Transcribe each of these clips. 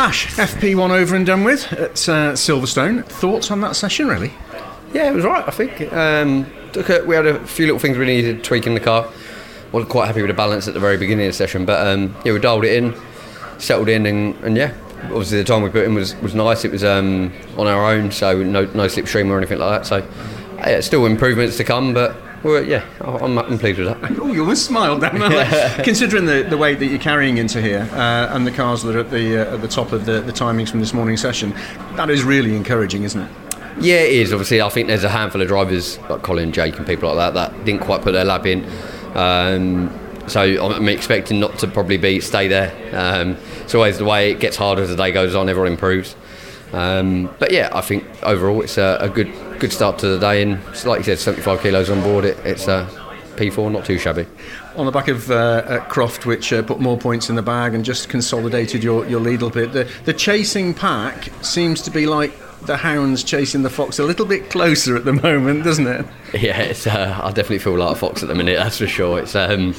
Ash, FP1 over and done with at uh, Silverstone. Thoughts on that session, really? Yeah, it was right. I think um, we had a few little things we needed tweaking the car. wasn't quite happy with the balance at the very beginning of the session, but um, yeah, we dialed it in, settled in, and, and yeah, obviously the time we put in was, was nice. It was um, on our own, so no no slipstream or anything like that. So yeah, still improvements to come, but well, yeah, I'm, I'm pleased with that. Oh, you almost smiled then. considering the, the weight that you're carrying into here uh, and the cars that are at the uh, at the top of the, the timings from this morning's session, that is really encouraging, isn't it? Yeah, it is. Obviously, I think there's a handful of drivers like Colin, Jake, and people like that that didn't quite put their lap in. Um, so I'm expecting not to probably be stay there. Um, it's always the way it gets harder as the day goes on. Everyone improves. Um, but yeah, I think overall it's a, a, good good start to the day. And like you said, 75 kilos on board. It, it's a P4, not too shabby. On the back of uh, Croft, which uh, put more points in the bag and just consolidated your, your lead a little bit, the, the chasing pack seems to be like the hounds chasing the fox a little bit closer at the moment, doesn't it? Yeah, it's, uh, I definitely feel like a fox at the minute. That's for sure. It's um,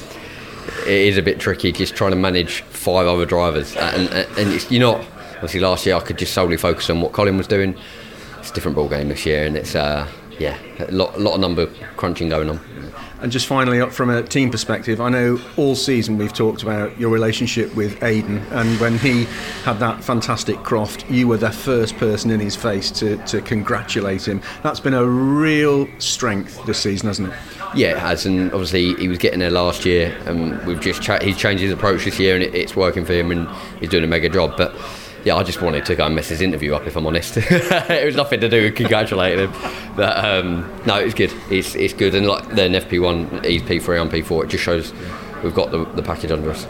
it is a bit tricky just trying to manage five other drivers, and, and you're not. Obviously, last year I could just solely focus on what Colin was doing. It's a different ball game this year, and it's uh, yeah, a lot, a lot of number crunching going on. And just finally, up from a team perspective, I know all season we've talked about your relationship with Aiden, and when he had that fantastic croft, you were the first person in his face to, to congratulate him. That's been a real strength this season, hasn't it? Yeah, it has, and obviously he was getting there last year, and we've just cha- he's changed his approach this year, and it, it's working for him, and he's doing a mega job. But yeah, I just wanted to go and mess his interview up, if I'm honest. it was nothing to do with congratulating him. But um, no, it was good. It's, it's good. And like then FP1, he's P3, I'm P4. It just shows we've got the, the package under us.